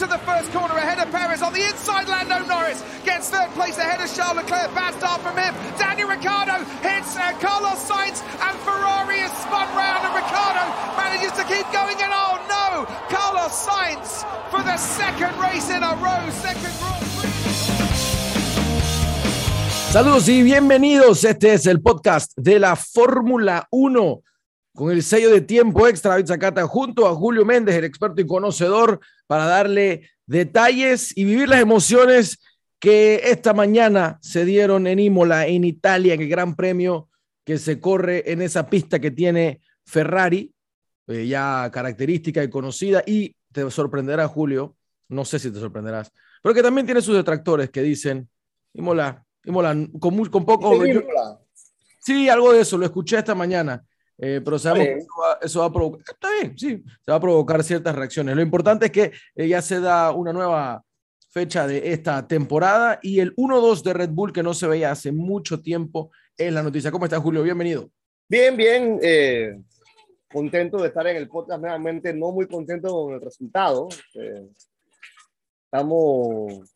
into the first corner ahead of Perez on the inside. Lando Norris gets third place ahead of Charles Leclerc. Fast start from him. Daniel Ricciardo hits uh, Carlos Sainz and Ferrari is spun round and Ricciardo manages to keep going and oh no, Carlos Sainz for the second race in a row, second. Saludos y bienvenidos. Este es el podcast de la Fórmula 1 con el sello de tiempo extra David Zacata junto a Julio Méndez, el experto y conocedor, para darle detalles y vivir las emociones que esta mañana se dieron en Imola, en Italia, en el Gran Premio que se corre en esa pista que tiene Ferrari, eh, ya característica y conocida, y te sorprenderá, Julio, no sé si te sorprenderás, pero que también tiene sus detractores que dicen, Imola, Imola, con, muy, con poco... sí, algo de eso, lo escuché esta mañana. Eh, pero sabemos que eso va, eso va, a provocar, está bien, sí, se va a provocar ciertas reacciones. Lo importante es que eh, ya se da una nueva fecha de esta temporada y el 1-2 de Red Bull que no se veía hace mucho tiempo en la noticia. ¿Cómo estás, Julio? Bienvenido. Bien, bien. Eh, contento de estar en el podcast nuevamente, no muy contento con el resultado. Eh, estamos,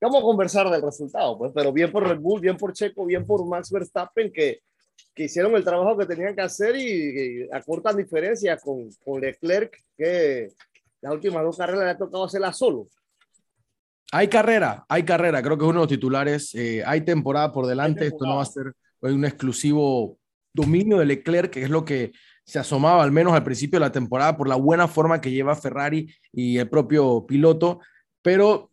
vamos a conversar del resultado, pues, pero bien por Red Bull, bien por Checo, bien por Max Verstappen, que que hicieron el trabajo que tenían que hacer y, y acortan diferencias con, con, Leclerc, que las últimas dos carreras le ha tocado hacerla solo. Hay carrera, hay carrera, creo que es uno de los titulares. Eh, hay temporada por delante, esto no va a ser un exclusivo dominio de Leclerc, que es lo que se asomaba al menos al principio de la temporada por la buena forma que lleva Ferrari y el propio piloto, pero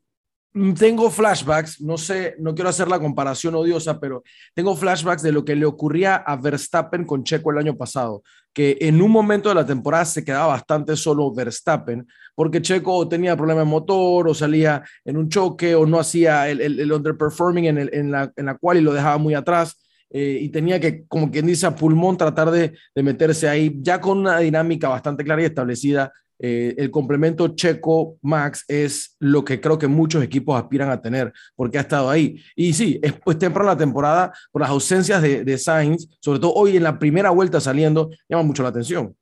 tengo flashbacks, no sé, no quiero hacer la comparación odiosa, pero tengo flashbacks de lo que le ocurría a Verstappen con Checo el año pasado, que en un momento de la temporada se quedaba bastante solo Verstappen, porque Checo tenía problemas de motor o salía en un choque o no hacía el, el, underperforming en, el, en, la, en la cual y lo dejaba muy atrás. Eh, y tenía que, como quien dice, a pulmón tratar de, de meterse ahí, ya con una dinámica bastante clara y establecida eh, el complemento Checo-Max es lo que creo que muchos equipos aspiran a tener, porque ha estado ahí. Y sí, es pues temprano la temporada, por las ausencias de, de Sainz, sobre todo hoy en la primera vuelta saliendo, llama mucho la atención.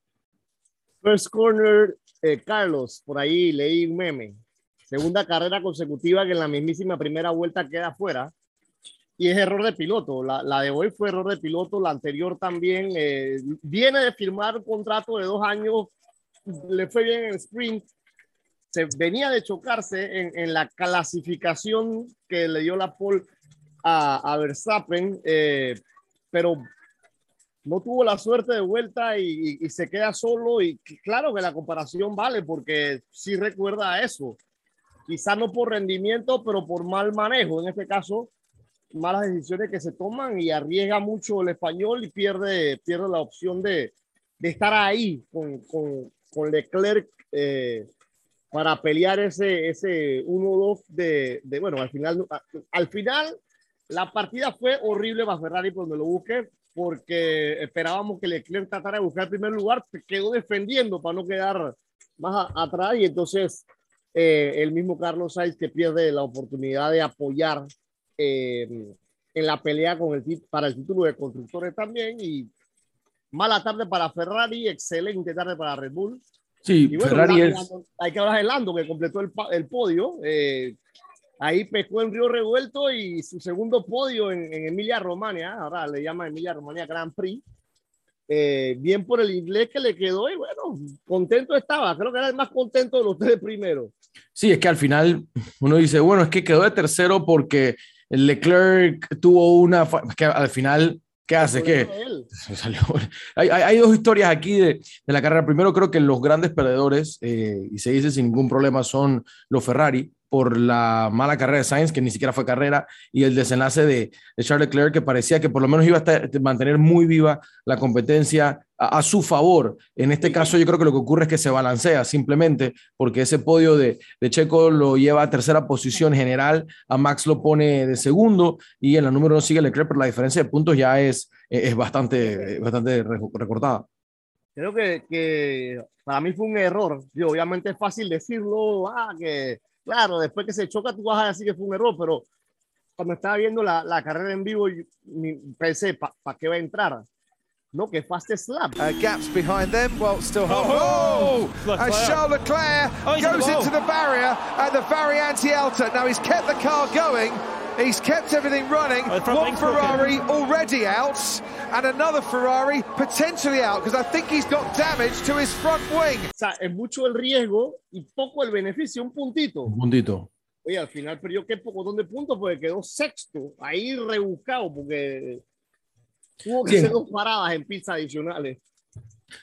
First corner, eh, Carlos, por ahí leí un meme. Segunda carrera consecutiva que en la mismísima primera vuelta queda fuera. Y es error de piloto. La, la de hoy fue error de piloto, la anterior también. Eh, viene de firmar un contrato de dos años le fue bien en sprint, se venía de chocarse en, en, la clasificación que le dio la pole a, a Verstappen, eh, pero no tuvo la suerte de vuelta y, se queda solo. Y claro que la comparación vale porque sí recuerda eso. Quizá no por rendimiento, pero por mal manejo. En este caso, malas decisiones que se toman y arriesga mucho el español y pierde, pierde la opción de, de estar ahí con, con Leclerc eh, para pelear ese, ese 1-2 de, de, bueno, al final, al final la partida fue horrible para Ferrari cuando lo busqué, porque esperábamos que Leclerc tratara de buscar el primer lugar, se quedó defendiendo para no quedar más a, atrás y entonces eh, el mismo Carlos Sainz que pierde la oportunidad de apoyar eh, en la pelea con el, para el título de constructores también y Mala tarde para Ferrari, excelente tarde para Red Bull. Sí, bueno, Ferrari es... Hay que hablar de Lando, que completó el, el podio. Eh, ahí pescó en Río Revuelto y su segundo podio en, en Emilia Romagna, ahora le llama Emilia Romagna Grand Prix. Eh, bien por el inglés que le quedó y bueno, contento estaba. Creo que era el más contento de los tres primeros. Sí, es que al final uno dice, bueno, es que quedó de tercero porque Leclerc tuvo una. Es que al final ¿Qué hace? ¿Qué? Hay, hay, hay, dos historias aquí de, de, la carrera. Primero, creo que los grandes perdedores, eh, y se dice sin ningún problema, son los Ferrari por la mala carrera de Sainz, que ni siquiera fue carrera, y el desenlace de, de Charles Leclerc, que parecía que por lo menos iba a estar, mantener muy viva la competencia a, a, su favor. En este caso, yo creo que lo que ocurre es que se balancea simplemente, porque ese podio de, de Checo lo lleva a tercera posición general, a Max lo pone de segundo, y en la número uno sigue Leclerc, pero la diferencia de puntos ya es, es bastante, bastante recortada. Creo que, que para mí fue un error. Y obviamente es fácil decirlo, ah, que Claro, después que se choca, tú vas a decir que fue un error, pero cuando estaba viendo la, la carrera en vivo, pensé, ¿para pa qué va a entrar? No, que fastest lap. Uh, gaps behind them, well, still Oh, oh, As Charles Leclerc Oh, goes the into the barrier at the Variante Alta. Now he's kept the car going. He's kept everything running. One wing's broken. Ferrari already out, and another Ferrari potentially out because I think he's got damage to his front wing. O sea, es mucho el riesgo y poco el beneficio, un puntito. Un puntito. Oye, al final perdió qué poco de puntos porque quedó sexto, ahí rebuscado porque tuvo que Bien. hacer dos paradas en pistas adicionales.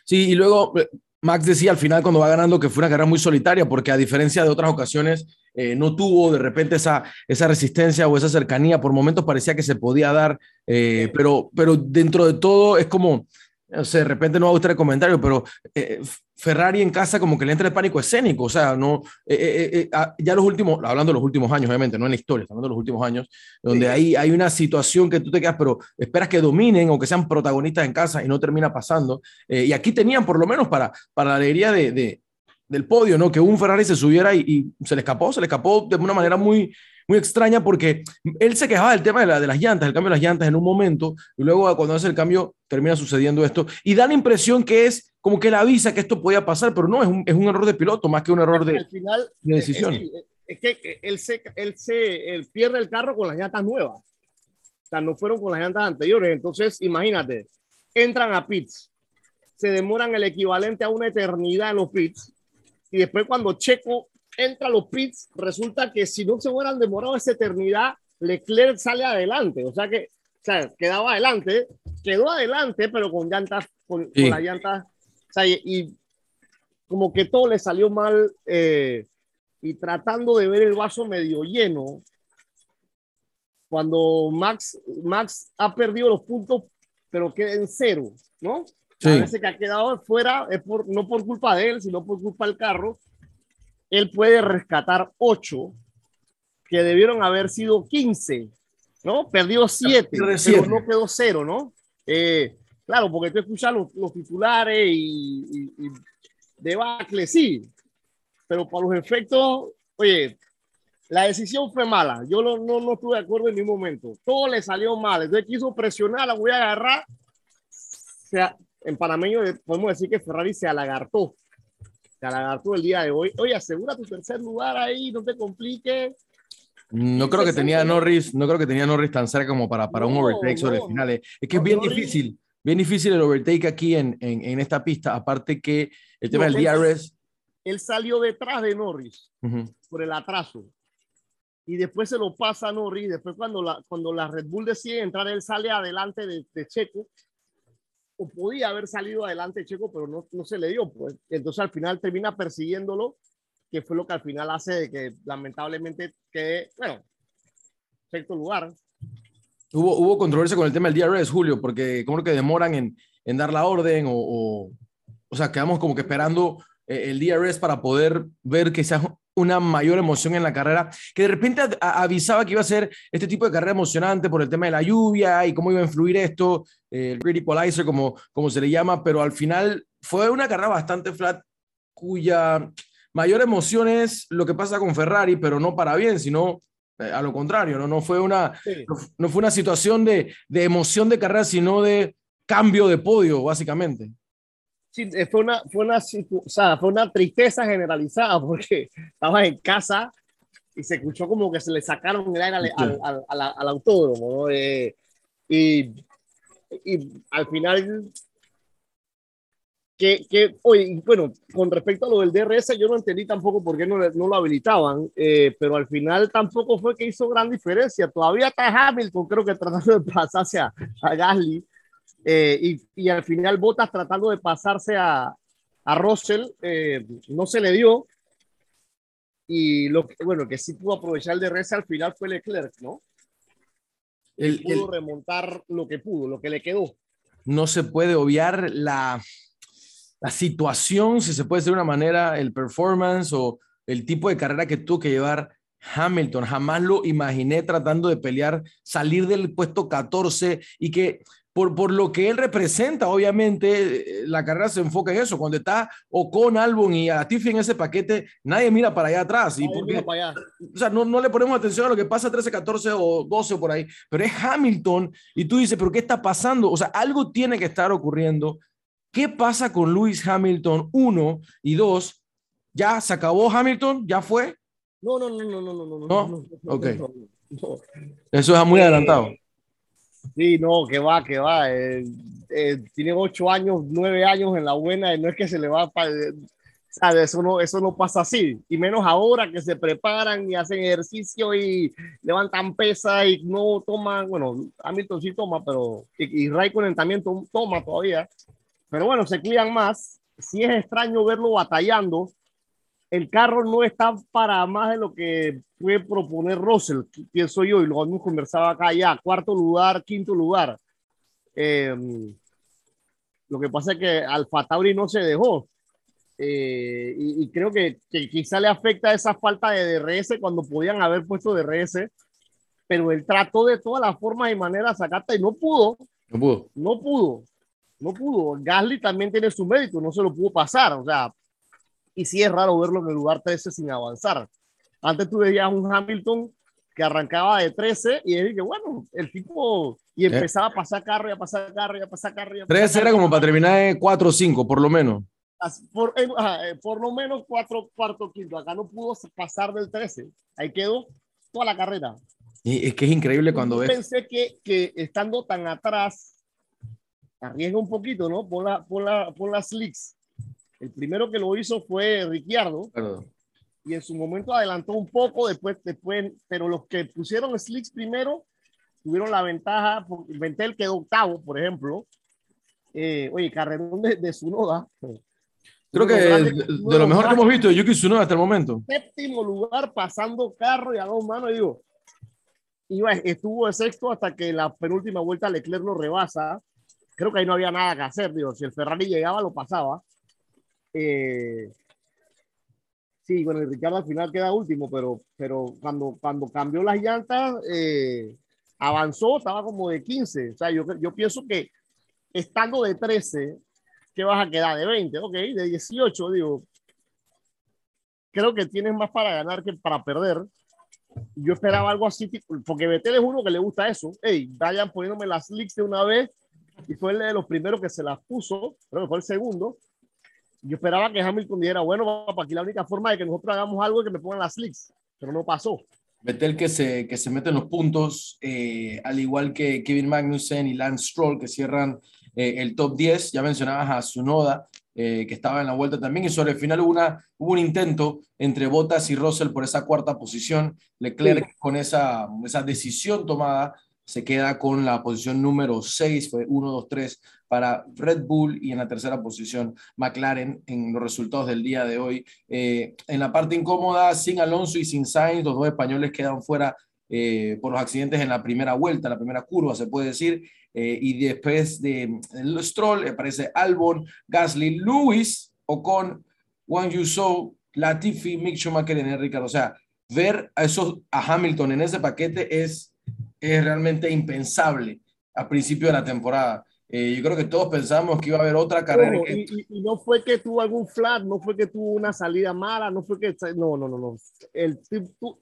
Sí, y luego eh, Max decía al final cuando va ganando que fue una carrera muy solitaria porque a diferencia de otras ocasiones eh, no tuvo de repente esa, esa resistencia o esa cercanía, por momentos parecía que se podía dar, eh, pero, pero dentro de todo es como, sé, de repente no va a gustar el comentario, pero eh, Ferrari en casa como que le entra el pánico escénico, o sea, no, eh, eh, eh, ah, ya los últimos, hablando de los últimos años, obviamente, no en la historia, hablando de los últimos años, donde Sí. hay, hay una situación que tú te quedas, pero esperas que dominen o que sean protagonistas en casa y no termina pasando. Y aquí tenían por lo menos para, para la alegría de, de- del podio, ¿no? Que un Ferrari se subiera y, y se le escapó, se le escapó de una manera muy, muy extraña porque él se quejaba del tema de, la- de las llantas, el cambio de las llantas en un momento y luego cuando hace el cambio termina sucediendo esto y da la impresión que es como que él avisa que esto podía pasar, pero no, es un, es un error de piloto más que un error de, Al final, de decisión. Es, es que él se, él se él pierde el carro con las llantas nuevas. O sea, no fueron con las llantas anteriores. Entonces, imagínate, entran a pits, se demoran el equivalente a una eternidad en los pits. Y después, cuando Checo entra a los pits, resulta que si no se hubieran demorado esa eternidad, Leclerc sale adelante. O sea que, o sea, quedaba adelante, quedó adelante, pero con llantas, con, Sí. con las llantas. O sea, y, y como que todo le salió mal. eh, y tratando de ver el vaso medio lleno, cuando Max, Max ha perdido los puntos, pero queda en cero, ¿no? Sí. A veces que ha quedado fuera, es por, no por culpa de él, sino por culpa del carro. Él puede rescatar ocho, que debieron haber sido 15, ¿no? Perdió siete, Pierde pero siete. no quedó cero, ¿no? Eh, claro, porque tú escuchas los, los titulares y, y, y debacle, sí, pero para los efectos, oye, la decisión fue mala. Yo no, no, no estuve de acuerdo en ningún momento. Todo le salió mal. Entonces quiso presionar, la voy a agarrar. O sea, en panameño eh, podemos decir que Ferrari se alagartó. Se alagartó el día de hoy. Oye, asegura tu tercer lugar ahí, no te compliques. No creo que tenía es Norris, no creo que tenía Norris tan cerca como para, para un No, overtake sobre no. el final. Es que es No, bien Norris- difícil, bien difícil el overtake aquí en, en, en esta pista. Aparte que el tema del DRS. Él salió detrás de Norris por el atraso. Y después se lo pasa a Norris. Después cuando la, cuando la Red Bull decide entrar, él sale adelante de, de Checo. O podía haber salido adelante de Checo, pero no, no se le dio. Pues. Entonces al final termina persiguiéndolo, que fue lo que al final hace de que lamentablemente quede, bueno, sexto lugar. Hubo, hubo controversia con el tema del DRS, Julio, porque como que demoran en, en dar la orden o, o, o sea, quedamos como que esperando eh, el DRS para poder ver sea una mayor emoción en la carrera, que de repente avisaba que iba a ser este tipo de carrera emocionante por el tema de la lluvia y cómo iba a influir esto, eh, el grid equalizer, como, como se le llama, pero al final fue una carrera bastante flat cuya mayor emoción es lo que pasa con Ferrari, pero no para bien, sino eh, a lo contrario, ¿no? No fue una, no fue una situación de, de emoción de carrera, sino de cambio de podio, básicamente. Sí, eh, fue una, fue una, o sea, fue una tristeza generalizada porque estaba en casa y se escuchó como que se le sacaron el aire al, al, al, al- al autódromo, ¿no? Eh, y, y al final, que, que, oye, bueno, con respecto a lo del DRS, yo no entendí tampoco por qué no, no lo habilitaban, eh, pero al final tampoco fue que hizo gran diferencia. Todavía está Hamilton, creo que tratando de pasarse a, a Gasly. Eh, y, y al final Bottas tratando de pasarse a, a Russell, eh, no se le dio. Y lo que, bueno, que sí pudo aprovechar el DRS al final fue Leclerc, ¿no? El- el- Pudo remontar lo que pudo, lo que le quedó. no se puede obviar la, la situación, si se puede decir de una manera, el performance o el tipo de carrera que tuvo que llevar Hamilton. Jamás lo imaginé tratando de pelear, salir del puesto 14 y que por, por lo que él representa, obviamente, eh, la carrera se enfoca en eso. Cuando está Ocon, Albon y Latifi en ese paquete, nadie mira para allá atrás. Y porque, para allá. o sea, no, no le ponemos atención a lo que pasa 13, 14 o 12 por ahí, pero es Hamilton y tú dices, pero ¿qué está pasando? O sea, algo tiene que estar ocurriendo. ¿Qué pasa con Lewis Hamilton? Uno y dos, ya se acabó Hamilton, ya fue. No, no, no, no, no, no, no. ¿No? no. Eso es muy Eh, adelantado. Sí, no, que va, que va. eh, eh, tiene ocho años, nueve años en la buena y no es que se le va para... Eso no, eso no pasa así. Y menos ahora que se preparan y hacen ejercicio y levantan pesas y no toman, bueno, Hamilton sí toma, pero... Y, y Raikkonen también to- toma todavía. Pero bueno, se cuidan más. Sí es extraño verlo batallando. El carro no está para más de lo que puede proponer Russell, pienso yo, y lo hemos conversado acá ya, cuarto lugar, quinto lugar. Eh, lo que pasa es que Alfa Tauri no se dejó. Eh, y, y creo que, que quizá le afecta esa falta de DRS cuando podían haber puesto DRS, pero él trató de todas las formas y maneras sacarte y no pudo, No pudo. no pudo, no pudo. Gasly también tiene su mérito, no se lo pudo pasar, o sea, y sí es raro verlo en el lugar 13 sin avanzar. Antes tú veías un Hamilton que arrancaba de 13 y dije bueno, el tipo y empezaba a pasar carro y a pasar carro y a pasar carro. Y a pasar Tres era carro. como para terminar en 4 o 5, por lo menos. Por, eh, eh, por lo menos cuatro, cuarto, quinto. Acá no pudo pasar del 13. Ahí quedó toda la carrera. Y es que es increíble cuando Yo ves. pensé que, que estando tan atrás, arriesga un poquito, ¿no? Por, la, la, por las slicks. El primero que lo hizo fue Ricciardo Perdón. y en su momento adelantó un poco, después, después, pero los que pusieron slicks primero tuvieron la ventaja, porque Ventel quedó octavo, por ejemplo. Eh, oye, carrerón de, de Zunoda. Creo que de lo mejor que hemos visto de Yuki Tsunoda hasta el momento. séptimo lugar pasando carro y a dos manos, digo, iba, estuvo de sexto hasta que la penúltima vuelta Leclerc lo rebasa. Creo que ahí no había nada que hacer, digo, si el Ferrari llegaba lo pasaba. Eh, sí, bueno, Ricardo al final queda último, pero, pero cuando, cuando cambió las llantas, eh, avanzó, estaba como de 15. O sea, yo, yo pienso que estando de 13, ¿qué vas a quedar? De 20, ok, de 18, digo, creo que tienes más para ganar que para perder. Yo esperaba algo así, porque Betel es uno que le gusta eso. Hey, vayan poniéndome las leaks de una vez. Y fue el de los primeros que se las puso, creo que fue el segundo. Yo esperaba que Hamilton dijera, bueno, para aquí la única forma de que nosotros hagamos algo es que me pongan las leaks, pero no pasó. Vettel que se, que se mete en los puntos, eh, al igual que Kevin Magnussen y Lance Stroll, que cierran eh, el top 10. Ya mencionabas a Tsunoda, eh, que estaba en la vuelta también. Y sobre el final hubo, una, hubo un intento entre Bottas y Russell por esa cuarta posición. Leclerc, con esa, esa decisión tomada, se queda con la posición número 6, fue 1, 2, 3 para Red Bull y en la tercera posición McLaren en los resultados del día de hoy. Eh, en la parte incómoda, sin Alonso y sin Sainz, los dos españoles quedan fuera eh, por los accidentes en la primera vuelta, la primera curva, se puede decir. Eh, y después de el Stroll aparece Albon, Gasly, Lewis, Ocon, Wang Yusou, Latifi, Mick Schumacher y Ricciardo. O sea, ver a, esos, a Hamilton en ese paquete es, es realmente impensable a principio de la temporada. Eh, yo creo que todos pensamos que iba a haber otra carrera. Que- y, y- no fue que tuvo algún flat, no fue que tuvo una salida mala, no fue que. No, no, no, no. El,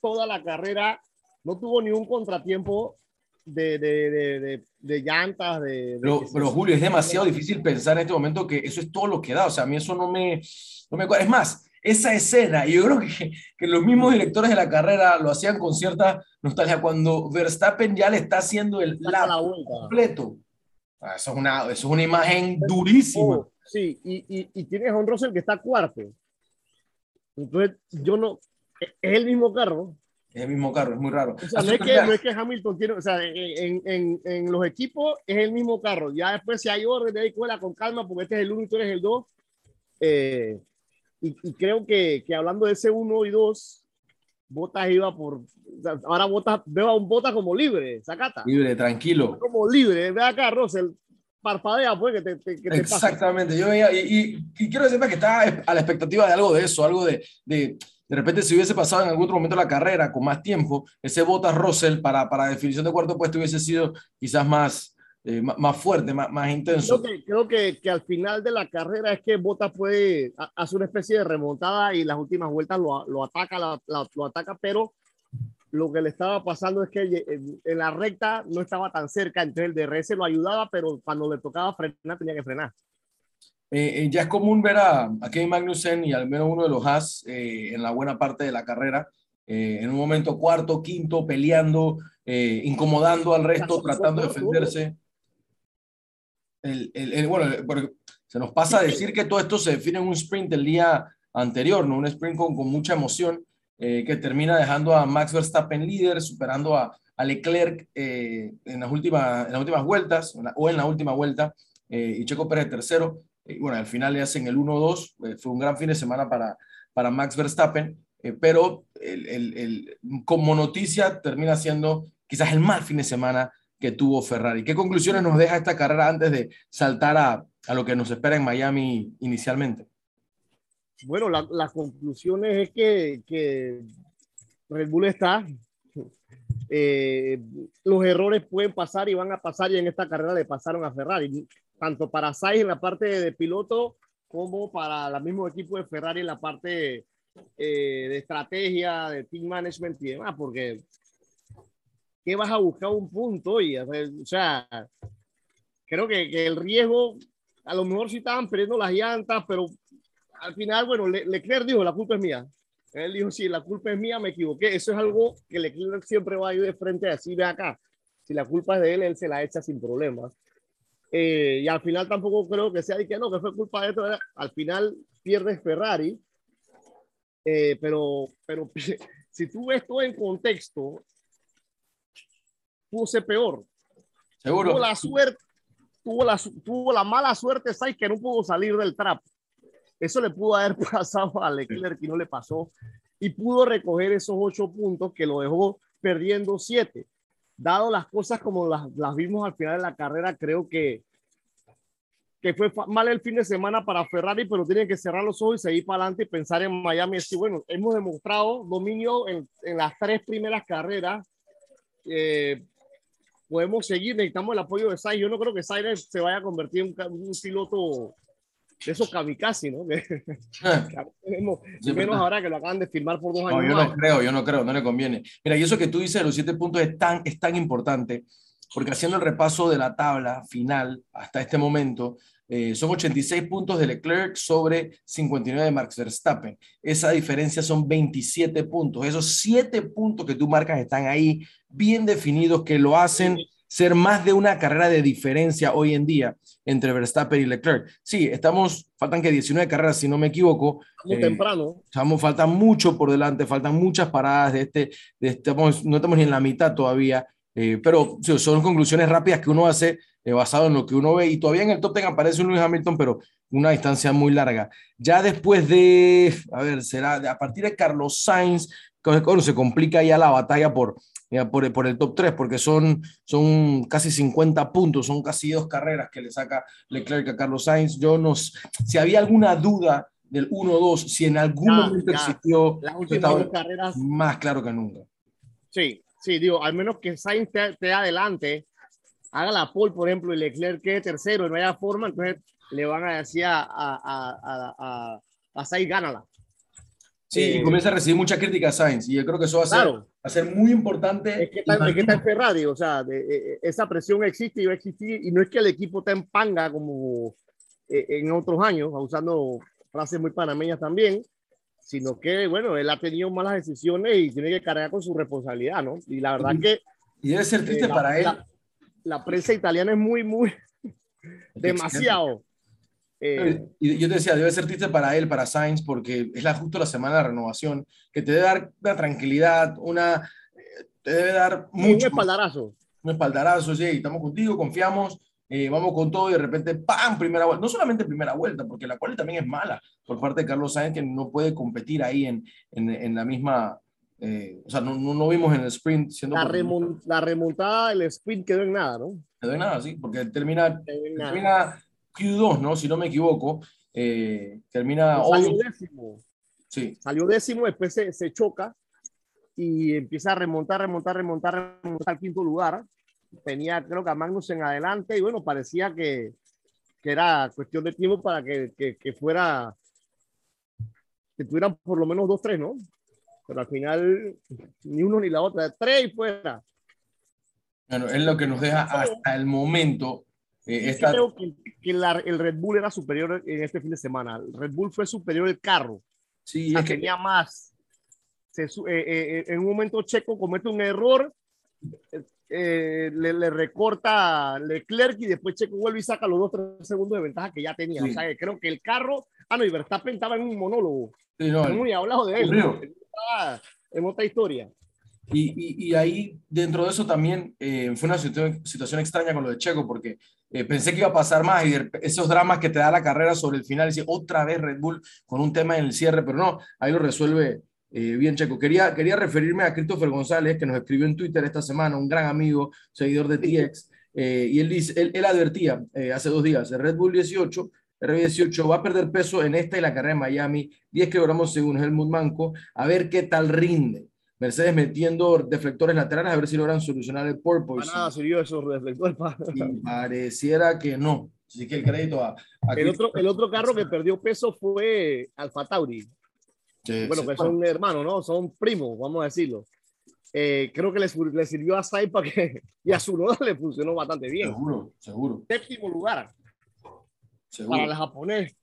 toda la carrera no tuvo ni un contratiempo de, de, de, de, llantas. De, Pero, pero Julio, es demasiado difícil pensar en este momento que eso es todo lo que da. O sea, a mí eso no me, no me... Es más, esa escena, y yo creo que, que los mismos directores de la carrera lo hacían con cierta nostalgia, cuando Verstappen ya le está haciendo el la lap vuelta. completo. Ah, Eso es una, eso es una imagen durísima. Oh, sí, y, y, y tienes a un Russell que está cuarto. Entonces, yo no. Es el mismo carro. Es el mismo carro, es muy raro. O sea, no es, que, no es que Hamilton tiene, o sea, en, en, en los equipos es el mismo carro. Ya después, si hay orden, ahí cuela con calma, porque este es el 1 y tú eres el 2. Eh, y, y creo que, que hablando de ese 1 y 2, Botas iba por. ahora Botas, veo a un Botas como libre, sacata. Libre, tranquilo. Como libre. Ve acá, Russell, parpadea, pues, que te, te- que te pasa. Exactamente, yo veía, y, y- y quiero decirte que estaba a la expectativa de algo de eso, algo de, de, de repente si hubiese pasado en algún otro momento la carrera con más tiempo, ese Bottas Russell para, para definición de cuarto puesto hubiese sido quizás más, eh, más, fuerte, más, más intenso. Creo, que, creo que, que, al final de la carrera es que Bota puede hacer una especie de remontada y las últimas vueltas lo, lo ataca, lo ataca, pero lo que le estaba pasando es que en, la recta no estaba tan cerca, entonces el DRS lo ayudaba, pero cuando le tocaba frenar tenía que frenar. Eh, eh, ya es común ver a, a Kevin Magnussen y al menos uno de los Haas en la buena parte de la carrera, en un momento cuarto, quinto, peleando, incomodando al resto, tratando de defenderse el, bueno, se nos pasa a decir que todo esto se define en un sprint del día anterior, ¿no? Un sprint con, con mucha emoción eh, que termina dejando a Max Verstappen líder, superando a, a Leclerc eh, en, las últimas, en las últimas vueltas o en la última vuelta eh, y Checo Pérez tercero. Y bueno, al final le hacen el 1-2. fue un gran fin de semana para, para Max Verstappen, pero el, el, como noticia termina siendo quizás el mal fin de semana tuvo Ferrari. ¿Qué conclusiones nos deja esta carrera antes de saltar a, a lo que nos espera en Miami inicialmente? Bueno, la, las conclusiones es que, que, Red Bull está. Eh, los errores pueden pasar y van a pasar, y en esta carrera le pasaron a Ferrari, tanto para Sainz en la parte de piloto como para el mismo equipo de Ferrari en la parte eh, de estrategia, de team management y demás, porque ¿qué vas a buscar un punto? Y, o sea, creo que, que, el riesgo, a lo mejor sí estaban perdiendo las llantas, pero al final, bueno, Leclerc dijo, la culpa es mía. Él dijo, sí, la culpa es mía, me equivoqué. Eso es algo que Leclerc siempre va a ir de frente a decir, ve acá, si la culpa es de él, él se la echa sin problemas. Eh, y al final tampoco creo que sea y que no, que fue culpa de esto. Al final pierdes Ferrari, eh, pero, pero si tú ves todo en contexto, pudo ser peor. Seguro. Tuvo la suerte, tuvo la, tuvo la mala suerte, ¿sabes? Que no pudo salir del trap. Eso le pudo haber pasado a Leclerc y no le pasó. Y pudo recoger esos ocho puntos que lo dejó perdiendo siete. Dado las cosas como las, las vimos al final de la carrera, creo que, que fue mal el fin de semana para Ferrari, pero tienen que cerrar los ojos y seguir para adelante y pensar en Miami. Sí, bueno, hemos demostrado dominio en, en las tres primeras carreras. Eh, podemos seguir, necesitamos el apoyo de Sainz. Yo no creo que Sainz se vaya a convertir en un, piloto de esos kamikaze, ¿no? menos ahora que lo acaban de firmar por dos años. No, yo no creo, yo no creo, no le conviene. Mira, y eso que tú dices de los siete puntos es tan, es tan importante, porque haciendo el repaso de la tabla final hasta este momento, eh, son 86 puntos de Leclerc sobre 59 de Max Verstappen. Esa diferencia son 27 puntos. Esos 7 puntos que tú marcas están ahí bien definidos que lo hacen ser más de una carrera de diferencia hoy en día entre Verstappen y Leclerc. Sí, estamos, faltan que 19 carreras, si no me equivoco. Muy eh, temprano. Estamos, falta mucho por delante, faltan muchas paradas de este, de estamos, no estamos ni en la mitad todavía, eh, pero son conclusiones rápidas que uno hace eh, basado en lo que uno ve. Y todavía en el top 10 aparece un Lewis Hamilton, pero una distancia muy larga. Ya después de, a ver, será a partir de Carlos Sainz, cuando se complica ya la batalla por, por, por, el top 3, porque son, son casi 50 puntos, son casi dos carreras que le saca Leclerc a Carlos Sainz. Yo no si había alguna duda del 1-2, si en algún momento existió, las últimas carreras más claro que nunca. Sí, sí, digo, al menos que Sainz te, adelante, haga la pole, por ejemplo, y Leclerc quede tercero y no haya forma, entonces le van a decir a, a, a, a, a Sainz, gánala. Sí, y eh, comienza a recibir mucha crítica a Sainz, y yo creo que eso va a ser, va a ser muy importante. Es que, está, es que está en Ferrari, o sea, de, de, esa presión existe y va a existir, y no es que el equipo esté en panga como eh, en otros años, usando frases muy panameñas también, sino que, bueno, él ha tenido malas decisiones y tiene que cargar con su responsabilidad, ¿no? Y la verdad que... Y debe ser triste eh, la, para él. La, la, prensa italiana es muy, muy... demasiado. Eh, y yo te decía, debe ser triste para él, para Sainz, porque es la, justo la semana de renovación, que te debe dar una tranquilidad, una, te debe dar mucho. Un espaldarazo. Un espaldarazo, sí, estamos contigo, confiamos, eh, vamos con todo y de repente, ¡pam! Primera vuelta. No solamente primera vuelta, porque la cual también es mala por parte de Carlos Sainz, que no puede competir ahí en, en, en la misma. Eh, o sea, no, no, vimos en el sprint siendo. La, remont, la remontada del sprint quedó en nada, ¿no? Quedó en nada, sí, porque termina, termina Q2, ¿no? Si no me equivoco, eh, termina Salió décimo. Sí. Salió décimo, después se, se, choca y empieza a remontar, remontar, remontar, remontar al quinto lugar. tenía creo que a Magnus en adelante y bueno, parecía que, que era cuestión de tiempo para que, que, que fuera, que tuvieran por lo menos dos, tres, ¿no? Pero al final ni uno ni la otra, tres y fuera. Bueno, es lo que nos deja hasta el momento. Eh, esta... Creo que, que la, el Red Bull era superior en este fin de semana. El Red Bull fue superior el carro. Sí, o sea, tenía más. Se, eh, eh, en un momento Checo comete un error, eh, le, le, recorta Leclerc y después Checo vuelve y saca los dos tres segundos de ventaja que ya tenía. Sí. O sea, que creo que el carro, ah, no, y Verstappen estaba en un monólogo. Sí, no, muy hablado de él. Estaba en otra historia. Y, y, y, ahí, dentro de eso también eh, fue una situación, situación, extraña con lo de Checo, porque eh, pensé que iba a pasar más y de, esos dramas que te da la carrera sobre el final, y otra vez Red Bull con un tema en el cierre, pero no, ahí lo resuelve eh, bien Checo. Quería, quería referirme a Christopher González, que nos escribió en Twitter esta semana, un gran amigo, seguidor de TX, eh, y él, dice, él, él advertía hace dos días, el Red Bull 18 RB18 va a perder peso en esta y la carrera de Miami, 10 kilogramos según Helmut Manco, a ver qué tal rinde. Mercedes metiendo deflectores laterales a ver si logran solucionar el porpoise. Para nada sirvió esos deflectores. Y pareciera que no. Así que el crédito a, a el, otro, el otro carro que perdió peso fue Alfa Tauri. Sí, bueno, sí, que son hermanos, ¿no? Son primos, vamos a decirlo. Eh, creo que les, les sirvió a Saipa que, y a su noda le funcionó bastante bien. Seguro, seguro. Séptimo lugar. Seguro. Para el japonés.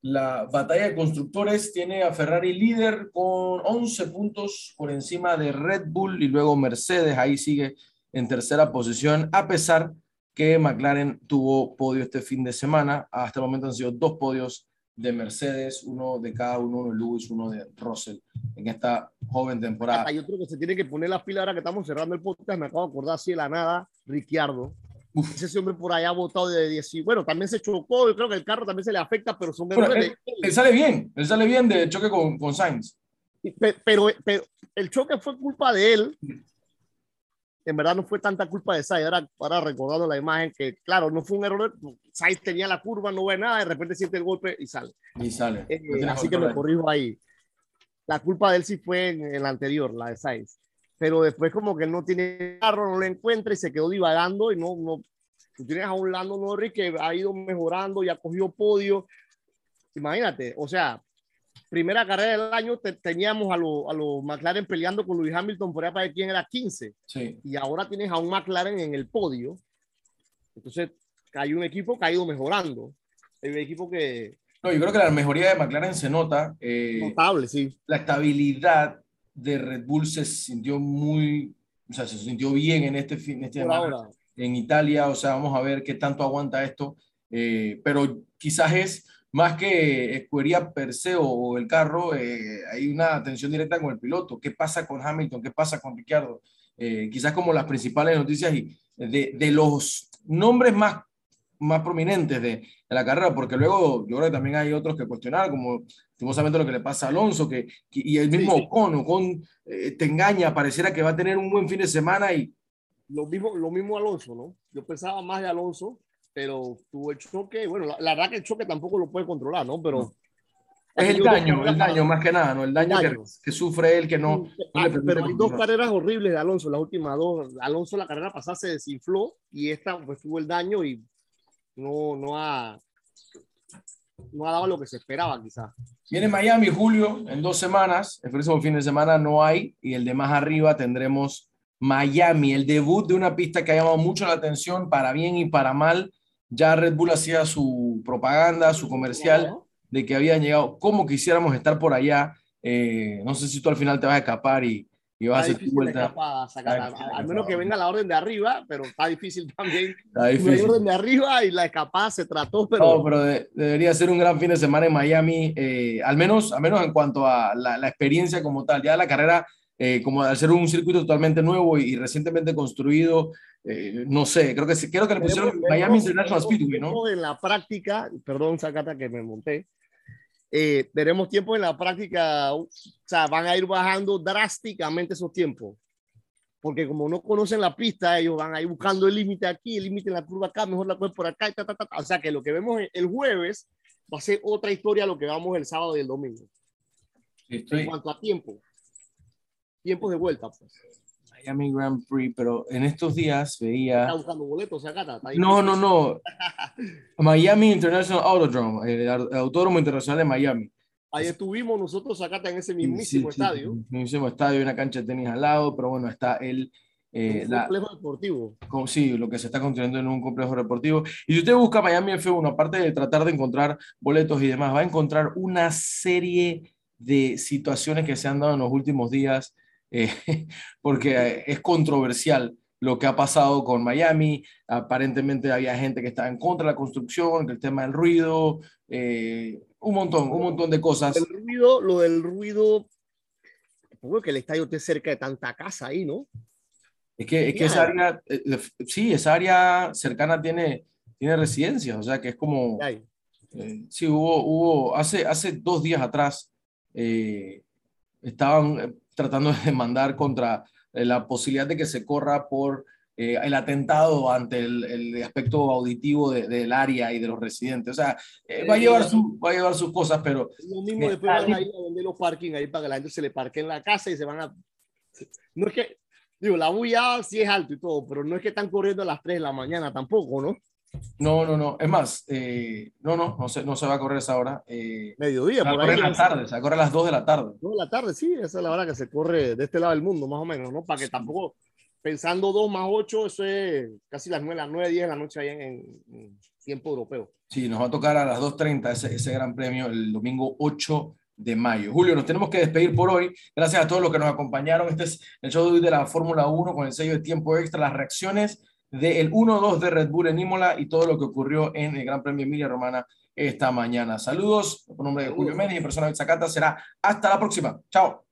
La batalla de constructores tiene a Ferrari líder con 11 puntos por encima de Red Bull y luego Mercedes ahí sigue en tercera posición, a pesar que McLaren tuvo podio este fin de semana. Hasta el momento han sido dos podios de Mercedes, uno de cada uno, uno de Lewis, uno de Russell en esta joven temporada. Yo creo que se tiene que poner las pilas ahora que estamos cerrando el podcast. Me acabo de acordar así de la nada, Ricciardo. Uf. Ese hombre por allá ha votado de 10. Bueno, también se chocó. Yo creo que el carro también se le afecta, pero son bueno, él, él, sale bien. Él sale bien de choque con, con Sainz. Pero, pero, el choque fue culpa de él. En verdad no fue tanta culpa de Sainz. Ahora, ahora recordando la imagen que, claro, no fue un error. Sainz tenía la curva, no ve nada. De repente siente el golpe y sale. Y sale. Eh, así que me corrijo ahí. La culpa de él sí fue en el anterior, la de Sainz pero después como que él no tiene carro, no lo encuentra y se quedó divagando y no, no, tú tienes a un Lando Norris que ha ido mejorando y ha cogido podio, imagínate, o sea, primera carrera del año te, teníamos a los a lo McLaren peleando con Luis Hamilton por ahí para ver quién era 15, sí. y ahora tienes a un McLaren en el podio, entonces hay un equipo que ha ido mejorando, hay un equipo que... No, yo creo que la mejoría de McLaren se nota. Eh, Notable, sí. La estabilidad de Red Bull se sintió muy, o sea, se sintió bien en este fin, este ahora. en Italia, o sea, vamos a ver qué tanto aguanta esto, eh, pero quizás es más que escudería per se o el carro, eh, hay una atención directa con el piloto, qué pasa con Hamilton, qué pasa con Ricciardo, eh, quizás como las principales noticias y de, de los nombres más más prominentes de, de, la carrera, porque luego yo creo que también hay otros que cuestionar, como lastimosamente lo que le pasa a Alonso, que, que y el mismo sí, sí. Ocon, Ocon eh, te engaña, pareciera que va a tener un buen fin de semana y... Lo mismo, lo mismo Alonso, ¿no? Yo pensaba más de Alonso, pero tuvo el choque, bueno, la, la verdad que el choque tampoco lo puede controlar, ¿no? Pero... No. Es el daño, el daño más que nada, ¿no? El daño, daño. Que, que, sufre él, que no. no ah, pero hay dos carreras horribles de Alonso, las últimas dos. Alonso la carrera pasada se desinfló y esta pues tuvo el daño y no, no, ha, no ha dado lo que se esperaba quizás. Viene Miami, Julio, en dos semanas. El próximo fin de semana no hay y el de más arriba tendremos Miami, el debut de una pista que ha llamado mucho la atención para bien y para mal. Ya Red Bull hacía su propaganda, su comercial de que habían llegado. Como quisiéramos estar por allá. Eh, no sé si tú al final te vas a escapar y, y vas a hacer vuelta. Sacar, a, al menos que venga la orden de arriba, pero está difícil también. Está difícil. La orden de arriba y la escapada se trató, pero. No, pero de, debería ser un gran fin de semana en Miami, eh, al, menos, al menos en cuanto a la, la experiencia como tal. Ya la carrera, eh, como al ser un circuito totalmente nuevo y, y recientemente construido, eh, no sé, creo que, creo que le pusieron Miami International Speedway, ¿no? En la práctica, perdón, Sacata, que me monté eh, tenemos tiempo en la práctica, o sea, van a ir bajando drásticamente esos tiempos. Porque como no conocen la pista, ellos van a ir buscando el límite aquí, el límite en la curva acá, mejor la cogen por acá, y ta, ta, ta, o sea que lo que vemos el jueves va a ser otra historia lo que vamos el sábado y el domingo. Estoy... En cuanto a tiempo, tiempos de vuelta. Pues. Miami Grand Prix, pero en estos días veía. Está buscando boletos, Zacata. No, no, no. Miami International Autodrome, el, Autódromo Internacional de Miami. Ahí estuvimos nosotros, Zacata, en ese mismísimo estadio. Sí, mismísimo estadio, una cancha de tenis al lado, pero bueno, está el. Eh, un complejo deportivo. Con, sí, lo que se está construyendo en un complejo deportivo. Y si usted busca Miami F1, aparte de tratar de encontrar boletos y demás, va a encontrar una serie de situaciones que se han dado en los últimos días eh, porque es controversial lo que ha pasado con Miami. Aparentemente había gente que estaba en contra de la construcción, el tema del ruido, eh, un montón, un montón de cosas. El ruido, lo del ruido, supongo que el estadio esté cerca de tanta casa ahí, ¿no? Es que, es que esa área, eh, sí, esa área cercana tiene, tiene residencias, o sea que es como... sí, hubo, hubo hace, hace dos días atrás, estaban tratando de demandar contra eh, la posibilidad de que se corra por eh, el atentado ante el, aspecto auditivo del área y de los residentes. O sea, eh, va, a llevar su, va a llevar sus cosas, pero... Lo mismo después van a ir a vender los parking ahí para que la gente se le parque en la casa y se van a... No es que, digo, la bulla sí es alto y todo, pero no es que están corriendo a las 3 de la mañana tampoco, ¿no? No, no, no. Es más, eh, no, no, no se, no se va a correr esa hora. Eh, Mediodía, se va a correr la tarde, se va a correr a las 2 de la tarde. 2 de la tarde, sí, esa es la hora que se corre de este lado del mundo, más o menos, ¿no? Para que tampoco, pensando 2 más 8, eso es casi las 9, las 9, 10 de la noche ahí en, tiempo europeo. Sí, nos va a tocar a las 2.30 ese, ese gran premio el domingo 8 de mayo. Julio, nos tenemos que despedir por hoy. Gracias a todos los que nos acompañaron. Este es el show de hoy de la Fórmula 1 con el sello de tiempo extra, las reacciones del 1-2 de Red Bull en Imola y todo lo que ocurrió en el Gran Premio Emilia Romana esta mañana. Saludos, por nombre de Julio Méndez y persona de Zacata será hasta la próxima. Chao.